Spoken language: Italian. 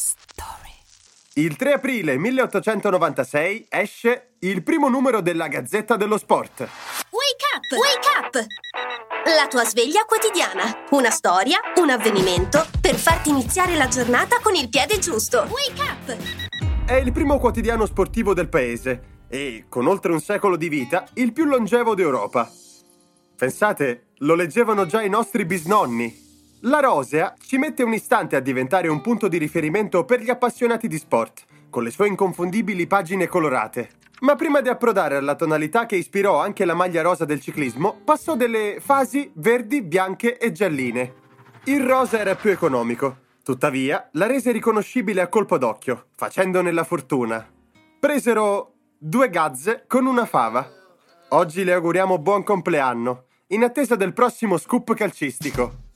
story. Il 3 aprile 1896 esce il primo numero della Gazzetta dello Sport. Wake up! Wake up! La tua sveglia quotidiana. Una storia, un avvenimento per farti iniziare la giornata con il piede giusto. Wake up! È il primo quotidiano sportivo del paese e, con oltre un secolo di vita, il più longevo d'Europa. Pensate, lo leggevano già i nostri bisnonni. La Rosea ci mette un istante a diventare un punto di riferimento per gli appassionati di sport, con le sue inconfondibili pagine colorate. Ma prima di approdare alla tonalità che ispirò anche la maglia rosa del ciclismo, passò delle fasi verdi, bianche e gialline. Il rosa era più economico, tuttavia la rese riconoscibile a colpo d'occhio, facendone la fortuna. Presero due gazze con una fava. Oggi le auguriamo buon compleanno, in attesa del prossimo scoop calcistico.